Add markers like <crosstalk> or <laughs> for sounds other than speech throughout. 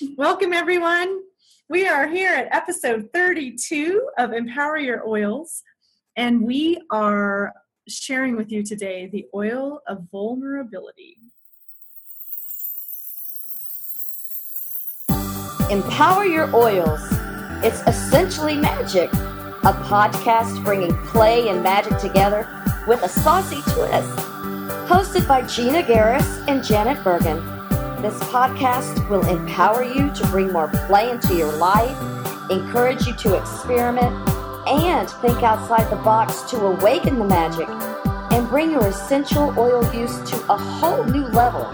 Welcome, everyone. We are here at episode 32 of Empower Your Oils, and we are sharing with you today the oil of vulnerability. Empower Your Oils. It's essentially magic, a podcast bringing play and magic together with a saucy twist. Hosted by Gina Garris and Janet Bergen. This podcast will empower you to bring more play into your life, encourage you to experiment, and think outside the box to awaken the magic and bring your essential oil use to a whole new level.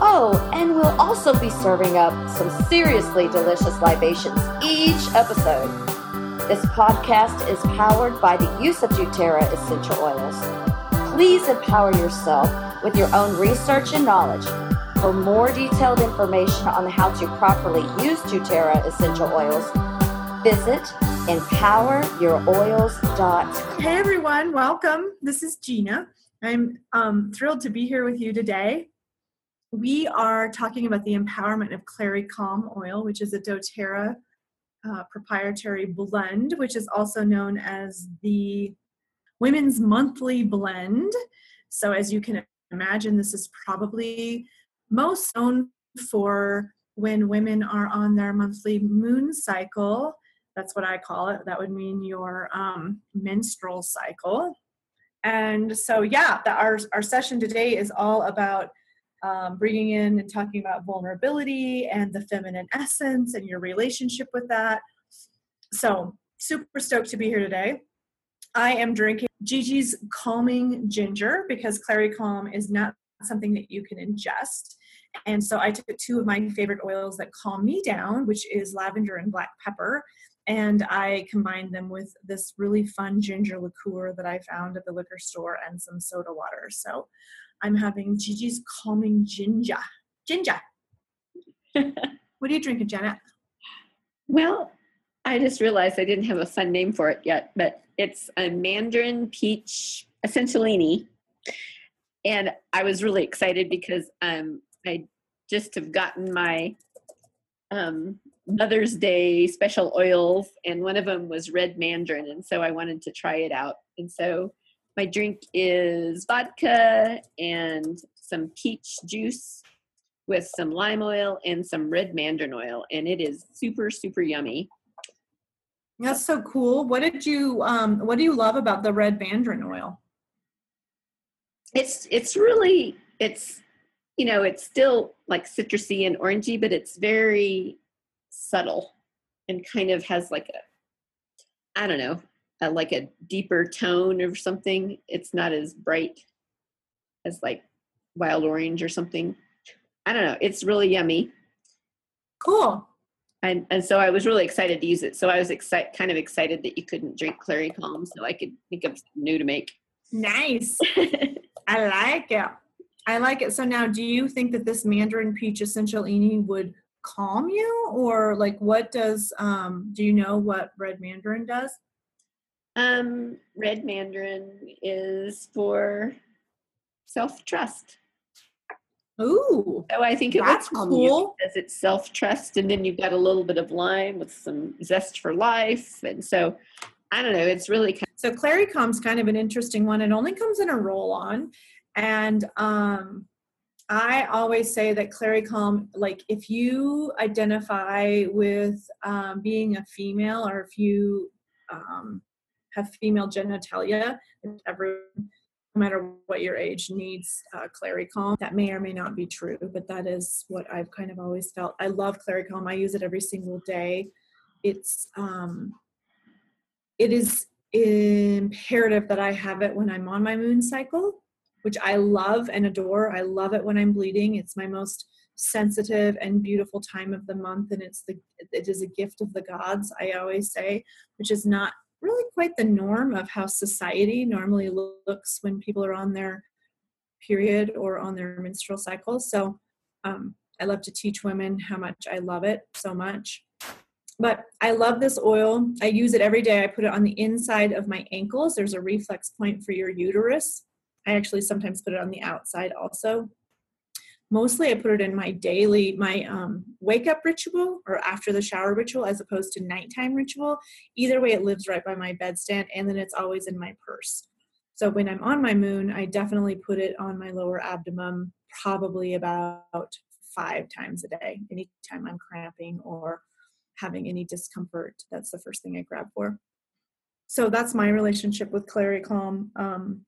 Oh, and we'll also be serving up some seriously delicious libations each episode. This podcast is powered by the use of essential oils. Please empower yourself with your own research and knowledge. For more detailed information on how to properly use doTERRA essential oils, visit empoweryouroils.com. Hey, everyone, welcome. This is Gina. I'm um, thrilled to be here with you today we are talking about the empowerment of Clary Calm oil, which is a doTERRA uh, proprietary blend, which is also known as the Women's Monthly Blend. So, as you can imagine, this is probably most known for when women are on their monthly moon cycle. That's what I call it. That would mean your um, menstrual cycle. And so, yeah, the, our, our session today is all about um, bringing in and talking about vulnerability and the feminine essence and your relationship with that. So, super stoked to be here today. I am drinking Gigi's Calming Ginger because Clary Calm is not something that you can ingest. And so I took two of my favorite oils that calm me down, which is lavender and black pepper, and I combined them with this really fun ginger liqueur that I found at the liquor store and some soda water. So I'm having Gigi's Calming Ginger. Ginger. <laughs> what are you drinking, Janet? Well, I just realized I didn't have a fun name for it yet, but it's a Mandarin Peach Essentialini. And I was really excited because um, I just have gotten my um, Mother's Day special oils, and one of them was red mandarin, and so I wanted to try it out. And so my drink is vodka and some peach juice with some lime oil and some red mandarin oil, and it is super super yummy. That's so cool. What did you um what do you love about the red mandarin oil? It's it's really it's you know, it's still like citrusy and orangey, but it's very subtle and kind of has like a I don't know, a, like a deeper tone or something. It's not as bright as like wild orange or something. I don't know. It's really yummy. Cool. And and so I was really excited to use it. So I was excited, kind of excited that you couldn't drink Clary Calm, so I could think of something new to make. Nice. <laughs> I like it. I like it. So now, do you think that this Mandarin Peach essential Essentialini would calm you, or like what does? Um, do you know what Red Mandarin does? Um, red mandarin is for self trust. Ooh. So I think it that's cool. because it's self trust, and then you've got a little bit of lime with some zest for life, and so I don't know. It's really kind of- so Clary Calm's kind of an interesting one. It only comes in a roll on, and um, I always say that Clary Calm, like if you identify with um, being a female, or if you um, have female genitalia. Everyone, no matter what your age, needs uh, Clary Calm. That may or may not be true, but that is what I've kind of always felt. I love Clary Calm. I use it every single day. It's um, it is imperative that I have it when I'm on my moon cycle, which I love and adore. I love it when I'm bleeding. It's my most sensitive and beautiful time of the month and it's the it is a gift of the gods i always say which is not really quite the norm of how society normally looks when people are on their period or on their menstrual cycle. So um, I love to teach women how much I love it so much. But I love this oil. I use it every day. I put it on the inside of my ankles. There's a reflex point for your uterus. I actually sometimes put it on the outside also. mostly I put it in my daily, my um, wake up ritual or after the shower ritual as opposed to nighttime ritual. Either way, it lives right by my bedstand and then it's always in my purse. So when I'm on my moon, I definitely put it on my lower abdomen probably about five times a day. Anytime I'm cramping or having any discomfort, that's the first thing I grab for. So that's my relationship with Clary Calm. Um,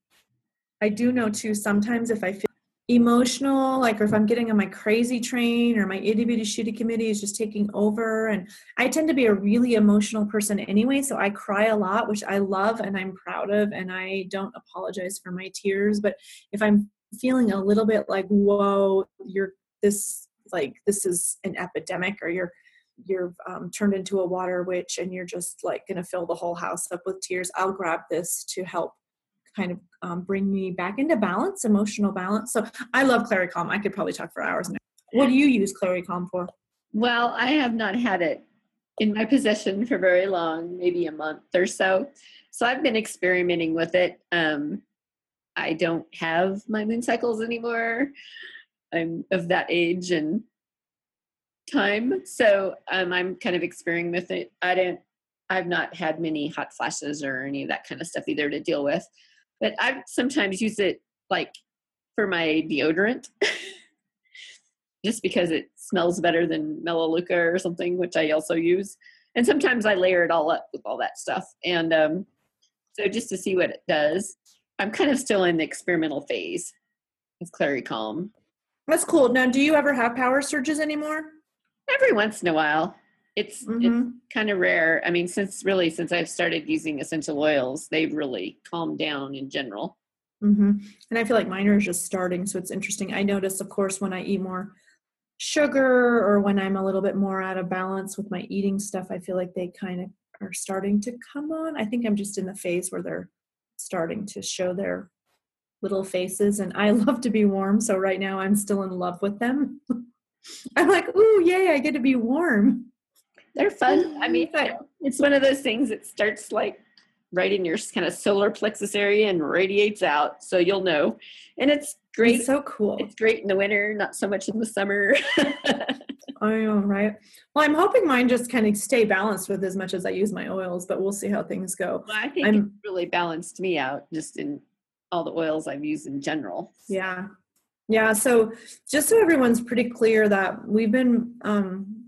I do know too, sometimes if I feel emotional, like or if I'm getting on my crazy train or my itty bitty shitty committee is just taking over. And I tend to be a really emotional person anyway, so I cry a lot, which I love and I'm proud of, and I don't apologize for my tears. But if I'm feeling a little bit like, whoa, you're this like this is an epidemic or you're you're um, turned into a water witch and you're just like going to fill the whole house up with tears i'll grab this to help kind of um, bring me back into balance, emotional balance. So I love Clary Calm. I could probably talk for hours now. What do you use Clary Calm for? Well, I have not had it in my possession for very long, maybe a month or so. So I've been experimenting with it. Um, I don't have my moon cycles anymore. I'm of that age and time, so um, I'm kind of experimenting with it. I don't. I've not had many hot flashes or any of that kind of stuff either to deal with. But I sometimes use it like for my deodorant, <laughs> just because it smells better than Melaleuca or something, which I also use. And sometimes I layer it all up with all that stuff. And um, so just to see what it does, I'm kind of still in the experimental phase with Clary Calm. That's cool. Now, do you ever have power surges anymore? Every once in a while it's mm-hmm. it's kind of rare. I mean, since really since I've started using essential oils, they've really calmed down in general. Mm-hmm. And I feel like mine are just starting, so it's interesting. I notice, of course, when I eat more sugar or when I'm a little bit more out of balance with my eating stuff, I feel like they kind of are starting to come on. I think I'm just in the phase where they're starting to show their little faces, and I <laughs> love to be warm, so right now I'm still in love with them. <laughs> I'm like, ooh, yay, I get to be warm. They're fun. I mean, it's one of those things that starts like right in your kind of solar plexus area and radiates out, so you'll know. And it's great. It's so cool. It's great in the winter, not so much in the summer. <laughs> I know, right? Well, I'm hoping mine just kind of stay balanced with as much as I use my oils, but we'll see how things go. Well, I think I'm, it really balanced me out just in all the oils I've used in general. Yeah. Yeah. So just so everyone's pretty clear that we've been um,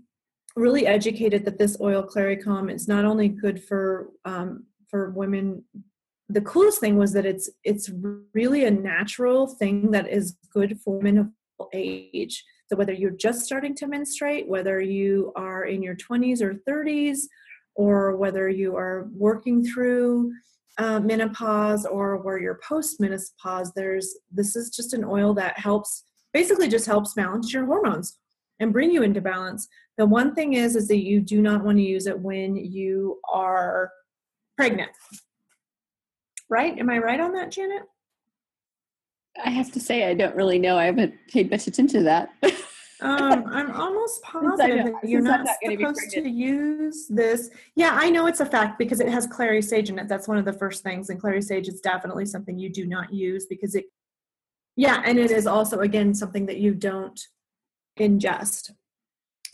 really educated that this oil Clary Calm is not only good for um, for women. The coolest thing was that it's it's really a natural thing that is good for women of age. So whether you're just starting to menstruate, whether you are in your 20s or 30s, or whether you are working through uh, menopause or where you're post menopause, there's this is just an oil that helps basically just helps balance your hormones and bring you into balance. The one thing is is that you do not want to use it when you are pregnant. Right? Am I right on that, Janet? I have to say I don't really know. I haven't paid much attention to that. <laughs> um, I'm almost <laughs> positive that you're not, not supposed to use this. Yeah, I know it's a fact because it has clary sage in it. That's one of the first things. And clary sage is definitely something you do not use because it, yeah, and it is also, again, something that you don't ingest.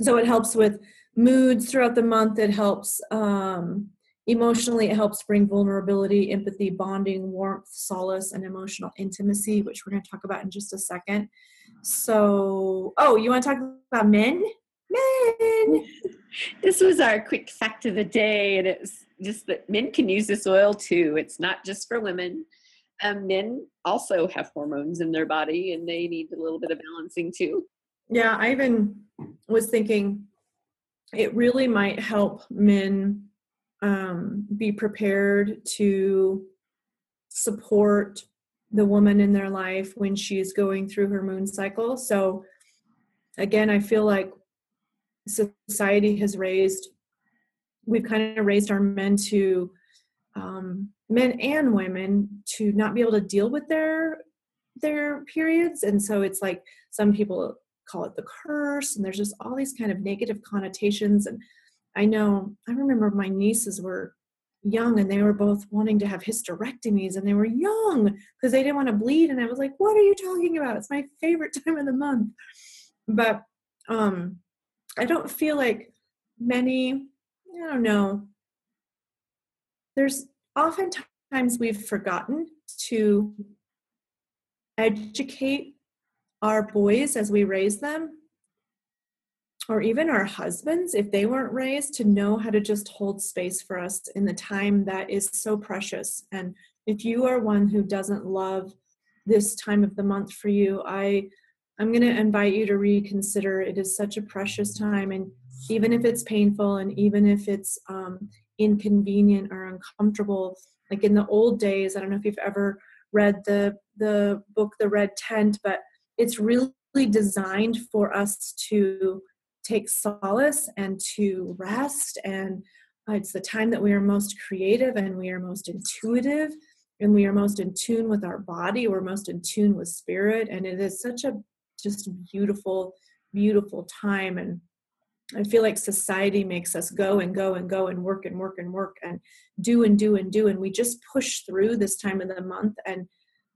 So it helps with moods throughout the month. It helps um, emotionally. It helps bring vulnerability, empathy, bonding, warmth, solace, and emotional intimacy, which we're going to talk about in just a second. So, oh, you want to talk about men? Men. <laughs> This was our quick fact of the day, and it's just that men can use this oil too. It's not just for women. Um, men also have hormones in their body, and they need a little bit of balancing too. Yeah, I even was thinking it really might help men um, be prepared to support the woman in their life when she's going through her moon cycle. So, again, I feel like society has raised, we've kind of raised our men to, um, men and women to not be able to deal with their their periods and so it's like some people call it the curse and there's just all these kind of negative connotations and i know i remember my nieces were young and they were both wanting to have hysterectomies and they were young because they didn't want to bleed and i was like what are you talking about? It's my favorite <laughs> time of the month. But um i don't feel like many i don't know. There's oftentimes we've forgotten to educate our boys as we raise them or even our husbands, if they weren't raised to know how to just hold space for us in the time that is so precious. And if you are one who doesn't love this time of the month for you, I I'm going to invite you to reconsider. It is such a precious time, and even if it's painful, and even if it's um, inconvenient or uncomfortable, like in the old days, I don't know if you've ever read the the book The Red Tent, but it's really designed for us to take solace and to rest and uh, it's the time that we are most creative and we are most intuitive and we are most in tune with our body we're most in tune with spirit and it is such a just beautiful beautiful time and i feel like society makes us go and go and go and work and work and work and do and do and do and we just push through this time of the month and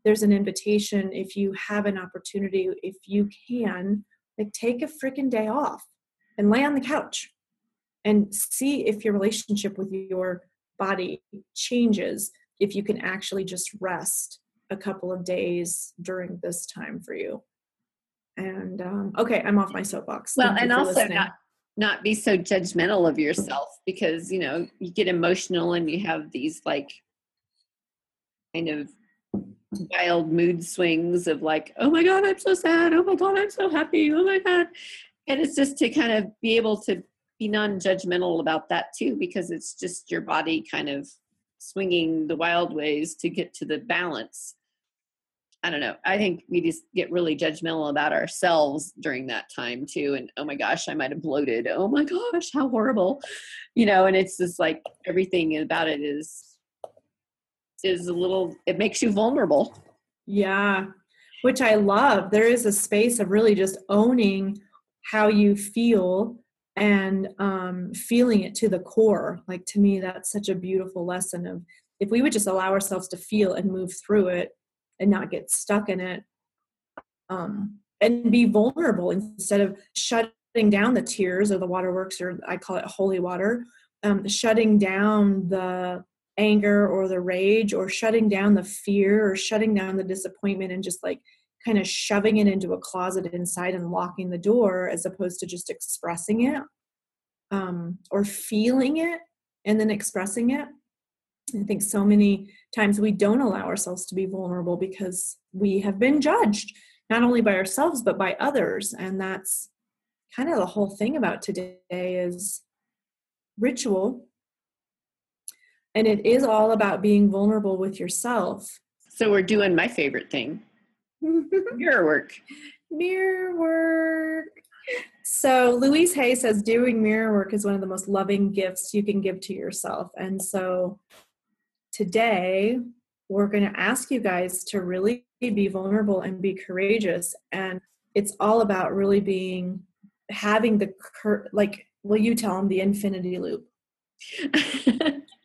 there's an invitation if you have an opportunity if you can like take a freaking day off and lay on the couch and see if your relationship with your body changes if you can actually just rest a couple of days during this time for you and um, okay i'm off my soapbox well Thank and also listening. not not be so judgmental of yourself because you know you get emotional and you have these like kind of wild mood swings of like oh my god i'm so sad. Oh my god i'm so happy. Oh my god. And it's just to kind of be able to be non-judgmental about that too because it's just your body kind of swinging the wild ways to get to the balance. I don't know. I think we just get really judgmental about ourselves during that time too and oh my gosh i might have bloated. Oh my gosh how horrible. You know and it's just like everything about it is is a little it makes you vulnerable yeah which i love there is a space of really just owning how you feel and um, feeling it to the core. Like to me, that's such a beautiful lesson of if we would just allow ourselves to feel and move through it and not get stuck in it um, and be vulnerable instead of shutting down the tears or the waterworks or I call it holy water, um, shutting down the anger or the rage or shutting down the fear or shutting down the disappointment and just like kind of shoving it into a closet inside and locking the door as opposed to just expressing it um, or feeling it and then expressing it. I think so many times we don't allow ourselves to be vulnerable because we have been judged, not only by ourselves, but by others. And that's kind of the whole thing about today is ritual. And it is all about being vulnerable with yourself. So we're doing my favorite thing <laughs> mirror work. Mirror work. So Louise Hay says doing mirror work is one of the most loving gifts you can give to yourself. And so today we're going to ask you guys to really be vulnerable and be courageous. And it's all about really being having the cur- like will you tell them the infinity loop <laughs>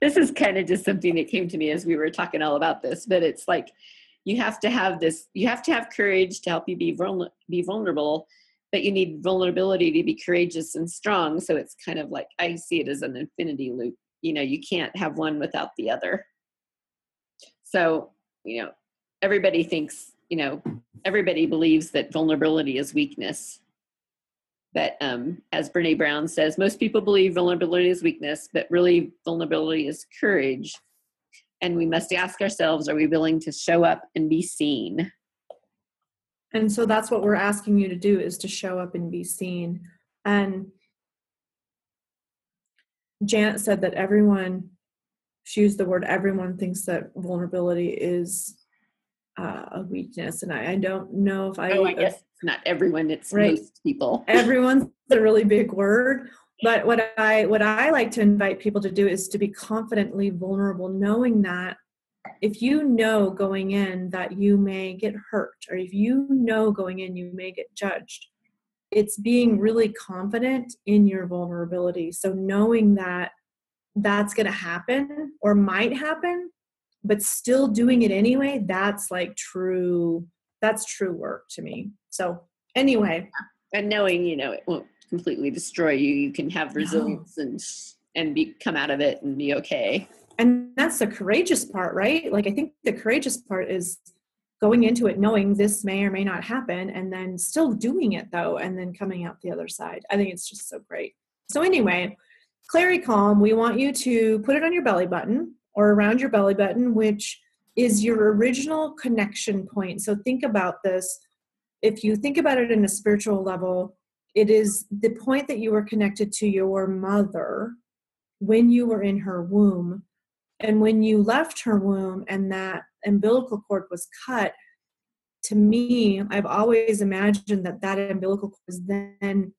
this is kind of just something that came to me as we were talking all about this but it's like you have to have this you have to have courage to help you be be vulnerable but you need vulnerability to be courageous and strong. So it's kind of like i see it as an infinity loop. You know you can't have one without the other. So you know everybody thinks you know everybody believes that vulnerability is weakness but um, as brene brown says most people believe vulnerability is weakness but really vulnerability is courage. And we must ask ourselves are we willing to show up and be seen? And so that's what we're asking you to do is to show up and be seen. And janet said that everyone she used the word everyone thinks that vulnerability is uh, a weakness. And I, I, don't know if i oh, i guess not everyone it's right. most people <laughs> everyone's a really big word but what i what i like to invite people to do is to be confidently vulnerable knowing that if you know going in that you may get hurt or if you know going in you may get judged it's being really confident in your vulnerability so knowing that that's going to happen or might happen, but still doing it anyway, that's like true that's true work to me. So, anyway, and knowing, you know, it won't completely destroy you, you can have resilience no. and and be come out of it and be okay. And that's the courageous part, right? Like I think the courageous part is going into it knowing this may or may not happen and then still doing it though and then coming out the other side. I think it's just so great. So anyway, Clary Calm, we want you to put it on your belly button or around your belly button, which is your original connection point. So think about this. If you think about it in a spiritual level, it is the point that you were connected to your mother when you were in her womb. And when you left her womb and that umbilical cord was cut, to me, I've always imagined that that umbilical cord was then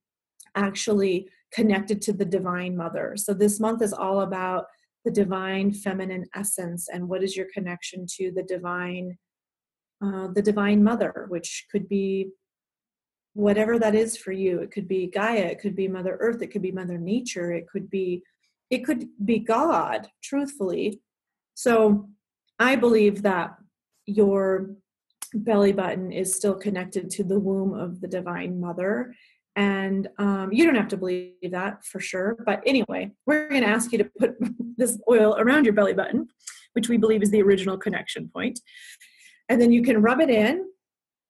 actually connected to the divine mother. So this month is all about the divine feminine essence and what is your connection to the divine uh, the divine mother which could be whatever that is for you. It could be gaia it could be mother earth it could be mother nature it could be it could be god truthfully. So i believe that your belly button is still connected to the womb of the divine mother and um, you don't have to believe that for sure but anyway we're going to ask you to put <laughs> this oil around your belly button which we believe is the original connection point. and then you can rub it in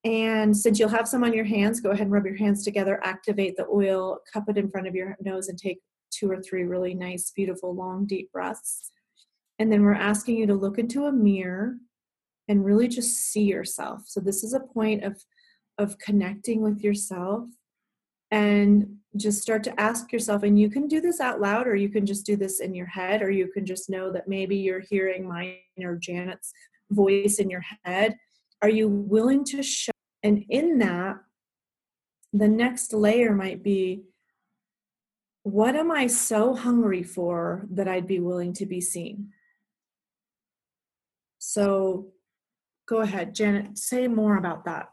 and since you'll have some on your hands go ahead and rub your hands together activate the oil cup it in front of your nose and take two or three really nice beautiful long deep breaths. And then we're asking you to look into a mirror and really just see yourself. So this is a point of of connecting with yourself and just start to ask yourself and you can do this out loud or you can just do this in your head or you can just know that maybe you're hearing mine or janet's voice in your head. Are you willing to show and in that the next layer might be what am i so hungry for that i'd be willing to be seen? So go ahead janet say more about that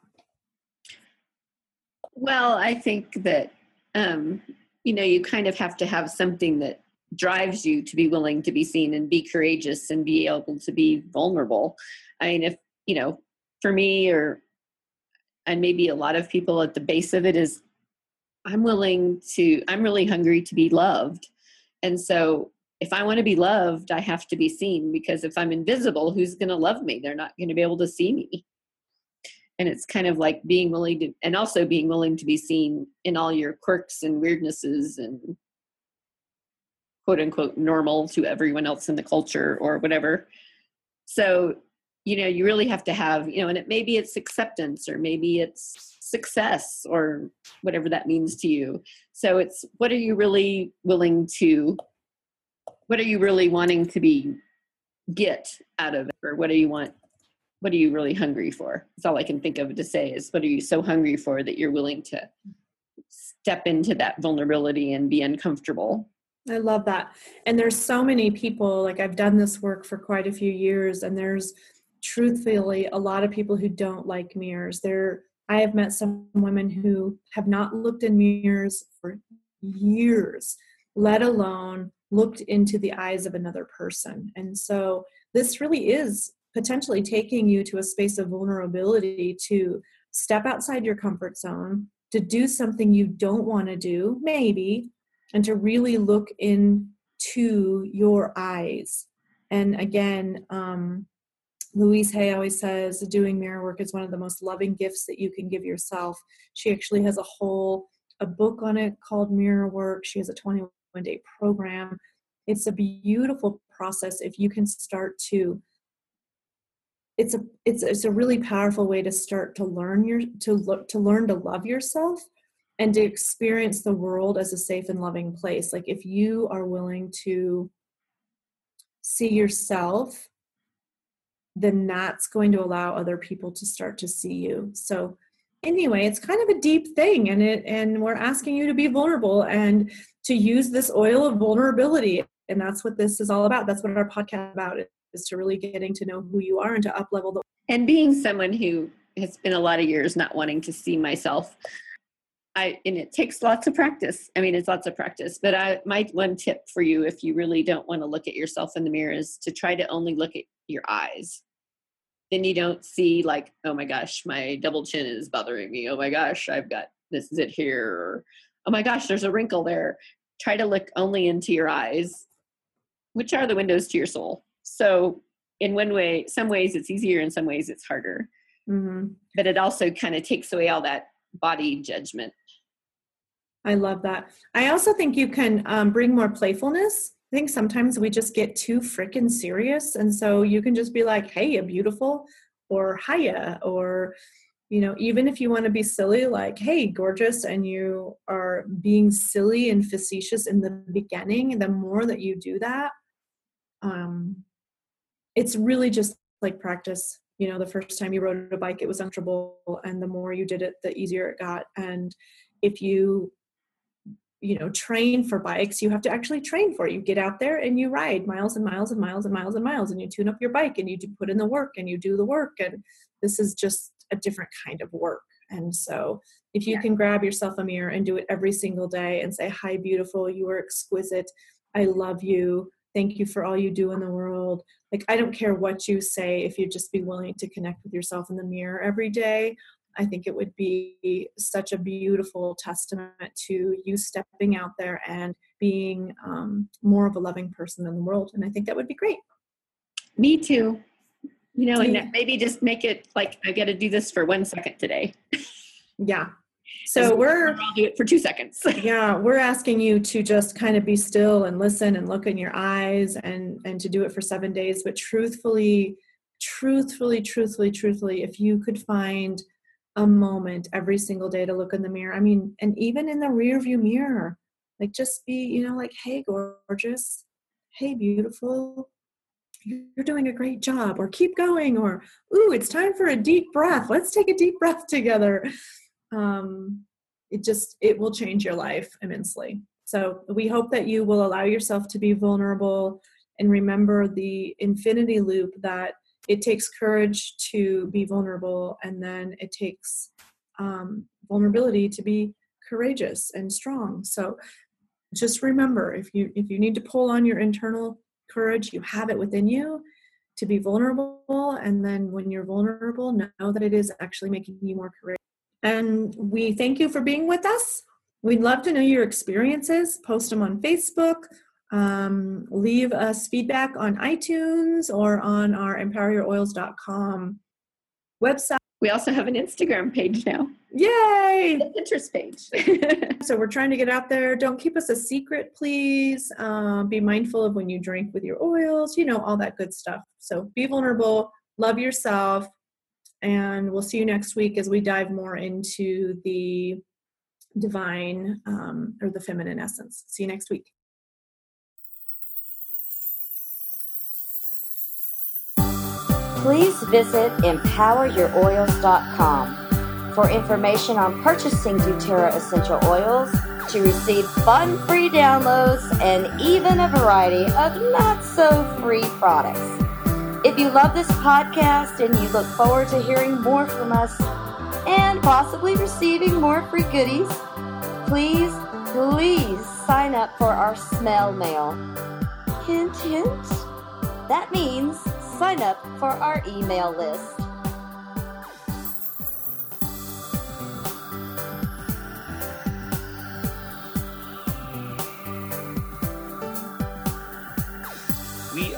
well, I think that um, you know you kind of have to have something that drives you to be willing to be seen and be courageous and be able to be vulnerable. I mean, if you know, for me or and maybe a lot of people at the base of it is I'm willing to I'm really hungry to be loved. And so if I want to be loved, I have to be seen because if I'm invisible, who's going to love me? They're not going to be able to see me and it's kind of like being willing to and also being willing to be seen in all your quirks and weirdnesses and quote unquote normal to everyone else in the culture or whatever. So you know you really have to have you know and it maybe it's acceptance or maybe it's success or whatever that means to you. So it's what are you really willing to what are you really wanting to be get out of it? Or what do you want what are you really hungry for? That's all I can think of to say is what are you so hungry for that you're willing to step into that vulnerability and be uncomfortable. I love that. And there's so many people, like I've done this work for quite a few years, and there's truthfully a lot of people who don't like mirrors. There I have met some women who have not looked in mirrors for years, let alone looked into the eyes of another person. And so this really is potentially taking you to a space of vulnerability to step outside your comfort zone, to do something you don't want to do, maybe, and to really look into your eyes. And again, um, Louise Hay always says doing mirror work is one of the most loving gifts that you can give yourself. She actually has a whole a book on it called Mirror Work. She has a 21 day program. It's a beautiful process if you can start to it's a it's it's a really powerful way to start to learn your to look to learn to love yourself and to experience the world as a safe and loving place. Like if you are willing to see yourself then that's going to allow other people to start to see you. So anyway it's kind of a deep thing and it and we're asking you to be vulnerable and to use this oil of vulnerability. And that's what this is all about. That's what our podcast about is to really getting to know who you are and to up level the and being someone who has been a lot of years not wanting to see myself I and it takes lots of practice. I mean, it's lots of practice. But I my one tip for you, if you really don't want to look at yourself in the mirror, is to try to only look at your eyes. Then you don't see like, oh my gosh, my double chin is bothering me. Oh my gosh, I've got this is it here. Or, oh my gosh, there's a wrinkle there. Try to look only into your eyes, which are the windows to your soul. So in one way, some ways it's easier, in some ways it's harder. Mm-hmm. But it also kind of takes away all that body judgment. I love that. I also think you can um, bring more playfulness. I think sometimes we just get too freaking serious. And so you can just be like, hey, a beautiful, or hiya, or, you know, even if you want to be silly, like, hey, gorgeous, and you are being silly and facetious in the beginning, the more that you do that, um, it's really just like practice. You know the first time you rode a bike it was uncomfortable and the more you did it the easier it got. And if you you know train for bikes you have to actually train for it. you get out there and you ride miles and miles and miles and miles and miles and you tune up your bike and you do put in the work and you do the work and this is just a different kind of work. And so if you yeah. can grab yourself a mirror and do it every single day and say hi beautiful you are exquisite. I love you. Thank you for all you do in the world like i don't care what you say if you just be willing to connect with yourself in the mirror every day i think it would be such a beautiful testament to you stepping out there and being um, more of a loving person in the world and i think that would be great. Me too. You know and maybe just make it like i got to do this for one second today. Yeah so we're I'll do it for two seconds. <laughs> yeah, we're asking you to just kind of be still and listen and look in your eyes and and to do it for seven days. But truthfully, truthfully, truthfully, truthfully, if you could find a moment every single day to look in the mirror. I mean, and even in the rear view mirror, like just be, you know, like, hey, gorgeous, hey, beautiful, you're doing a great job, or keep going, or ooh, it's time for a deep breath. Let's take a deep breath together um, it just it will change your life immensely. So we hope that you will allow yourself to be vulnerable and remember the infinity loop that it takes courage to be vulnerable and then it takes um, vulnerability to be courageous and strong. So just remember if you if you need to pull on your internal courage you have it within you to be vulnerable. And then when you're vulnerable know that it is actually making you more courageous and we thank you for being with us. We'd love to know your experiences. Post them on Facebook. Um, leave us feedback on iTunes or on our empoweryouroils.com website. We also have an Instagram page now. Yay! Pinterest page. <laughs> <laughs> so we're trying to get out there. Don't keep us a secret, please. Um, be mindful of when you drink with your oils, you know, all that good stuff. So be vulnerable, love yourself, and we'll see you next week as we dive more into the divine um, or the feminine essence. See you next week. Please visit empoweryouroils.com for information on purchasing doTERRA essential oils to receive fun free downloads and even a variety of not so free products. If you love this podcast and you look forward to hearing more from us and possibly receiving more free goodies, please, please sign up for our smell mail. Hint, hint. That means sign up for our email list.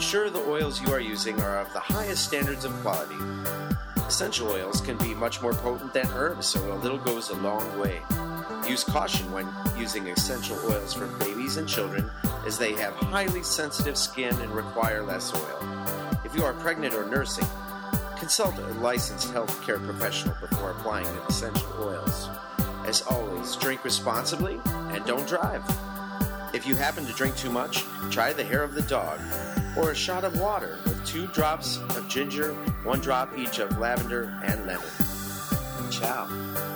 Ensure the oils you are using are of the highest standards of quality. Essential oils can be much more potent than herbs, so a little goes a long way. Use caution when using essential oils for babies and children, as they have highly sensitive skin and require less oil. If you are pregnant or nursing, consult a licensed healthcare professional before applying essential oils As always, drink responsibly and don't drive. If you happen to drink too much, try the hair of the dog or a shot of water with two drops of ginger, one drop each of lavender and lemon. Ciao.